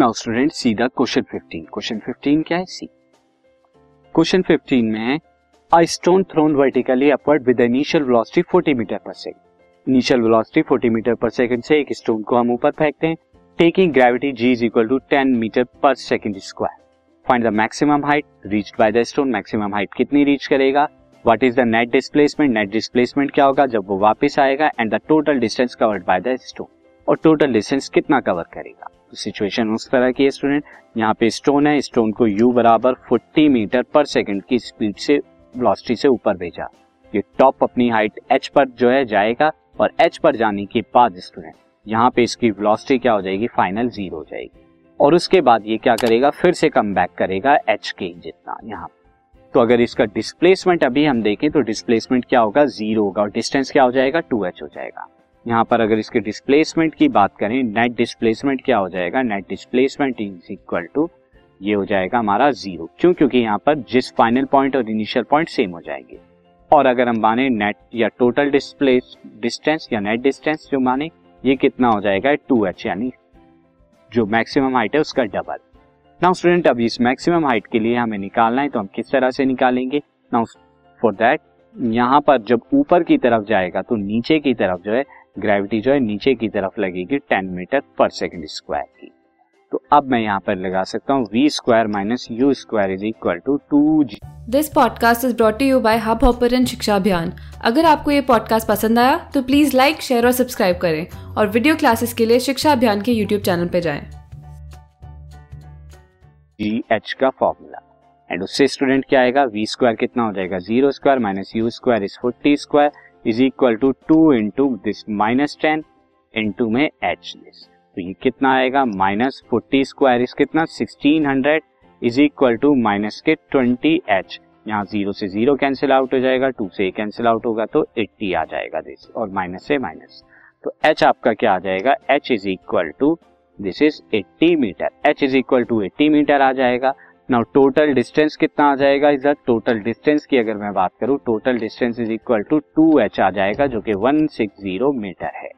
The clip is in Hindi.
Now student see the question 15 question 15 क्या है? सी क्वेश्चन 15 में है a stone thrown vertically upward with initial velocity 40 metre per second initial velocity 40 metre per second से एक स्टोन को हम ऊपर फेंकते हैं। Taking gravity g is equal to 10 metre per second square find the maximum height reached by the stone maximum height कितनी रीच करेगा? What is the net displacement net displacement क्या होगा? जब वो वापस आएगा and the total distance covered by the stone और टोटल डिस्टेंस कितना कवर करेगा? सिचुएशन उस तरह की है स्टूडेंट यहाँ पे स्टोन है स्टोन को यू बराबर 40 मीटर पर सेकंड की स्पीड से वेलोसिटी से ऊपर भेजा। ये टॉप अपनी हाइट एच पर जो है जाएगा और एच पर जाने के बाद स्टूडेंट यहाँ पे इसकी वेलोसिटी क्या हो जाएगी? फाइनल ज़ीरो हो जाएगी। और उसके बाद ये क्या करेगा? फिर से कम बैक करेगा एच के जितना यहाँ। तो अगर इसका डिस्प्लेसमेंट अभी हम देखें तो डिस्प्लेसमेंट क्या होगा? ज़ीरो होगा और डिस्टेंस क्या हो जाएगा? टू एच हो जाएगा। यहाँ पर अगर इसके डिस्प्लेसमेंट की बात करें नेट डिस्प्लेसमेंट क्या हो जाएगा? Net displacement is equal to ये हो जाएगा हमारा ज़ीरो क्यों? क्योंकि यहाँ पर जिस फाइनल पॉइंट और इनिशियल पॉइंट सेम हो जाएँगे। और अगर हम माने नेट या टोटल डिस्प्लेस डिस्टेंस या नेट डिस्टेंस जो माने, ये कितना हो जाएगा? टू एच यानी जो मैक्सिमम हाइट है उसका डबल नाउ स्टूडेंट अभी इस मैक्सिमम हाइट के लिए हमें निकालना है तो हम किस तरह से निकालेंगे? नाउ फॉर दैट यहाँ पर जब ऊपर की तरफ़ जाएगा तो नीचे की तरफ़ जो है ग्रेविटी जो है नीचे की तरफ़ लगेगी ten metre per second square की। तो अब मैं यहाँ पर लगा सकता हूँ v square minus u square is equal to two g this podcast is brought you by Hubhopper Shiksha Abhiyan अगर आपको ये पॉडकास्ट पसंद आया तो प्लीज़ लाइक शेयर और सब्सक्राइब करें और वीडियो क्लासेस के लिए शिक्षा अभियान के यूट्यूब चैनल पर जाएँ। जी एच का फॉर्मूला एंड उससे स्टूडेंट क्या आएगा? वी स्क्वायर कितना हो जाएगा? Zero square minus u square is forty square is equal to two into this minus ten into में एच दिस तो ये कितना आएगा? माइनस फोर्टी स्क्वायर इज़ कितना? Sixteen hundred is equal to minus के ट्वेंटी एच यहाँ ज़ीरो से ज़ीरो कैंसिल आउट हो जाएगा टू से कैंसिल आउट होगा तो एट्टी आ जाएगा दिस और माइनस से माइनस तो एच आपका क्या आ जाएगा? H is equal to this is eighty metre h is equal to eighty metre आ जाएगा. नाउ टोटल डिस्टेंस कितना आ जाएगा इधर? टोटल डिस्टेंस की अगर मैं बात करूँ total distance is equal to two h आ जाएगा, जो कि वन सिक्स ज़ीरो मीटर है।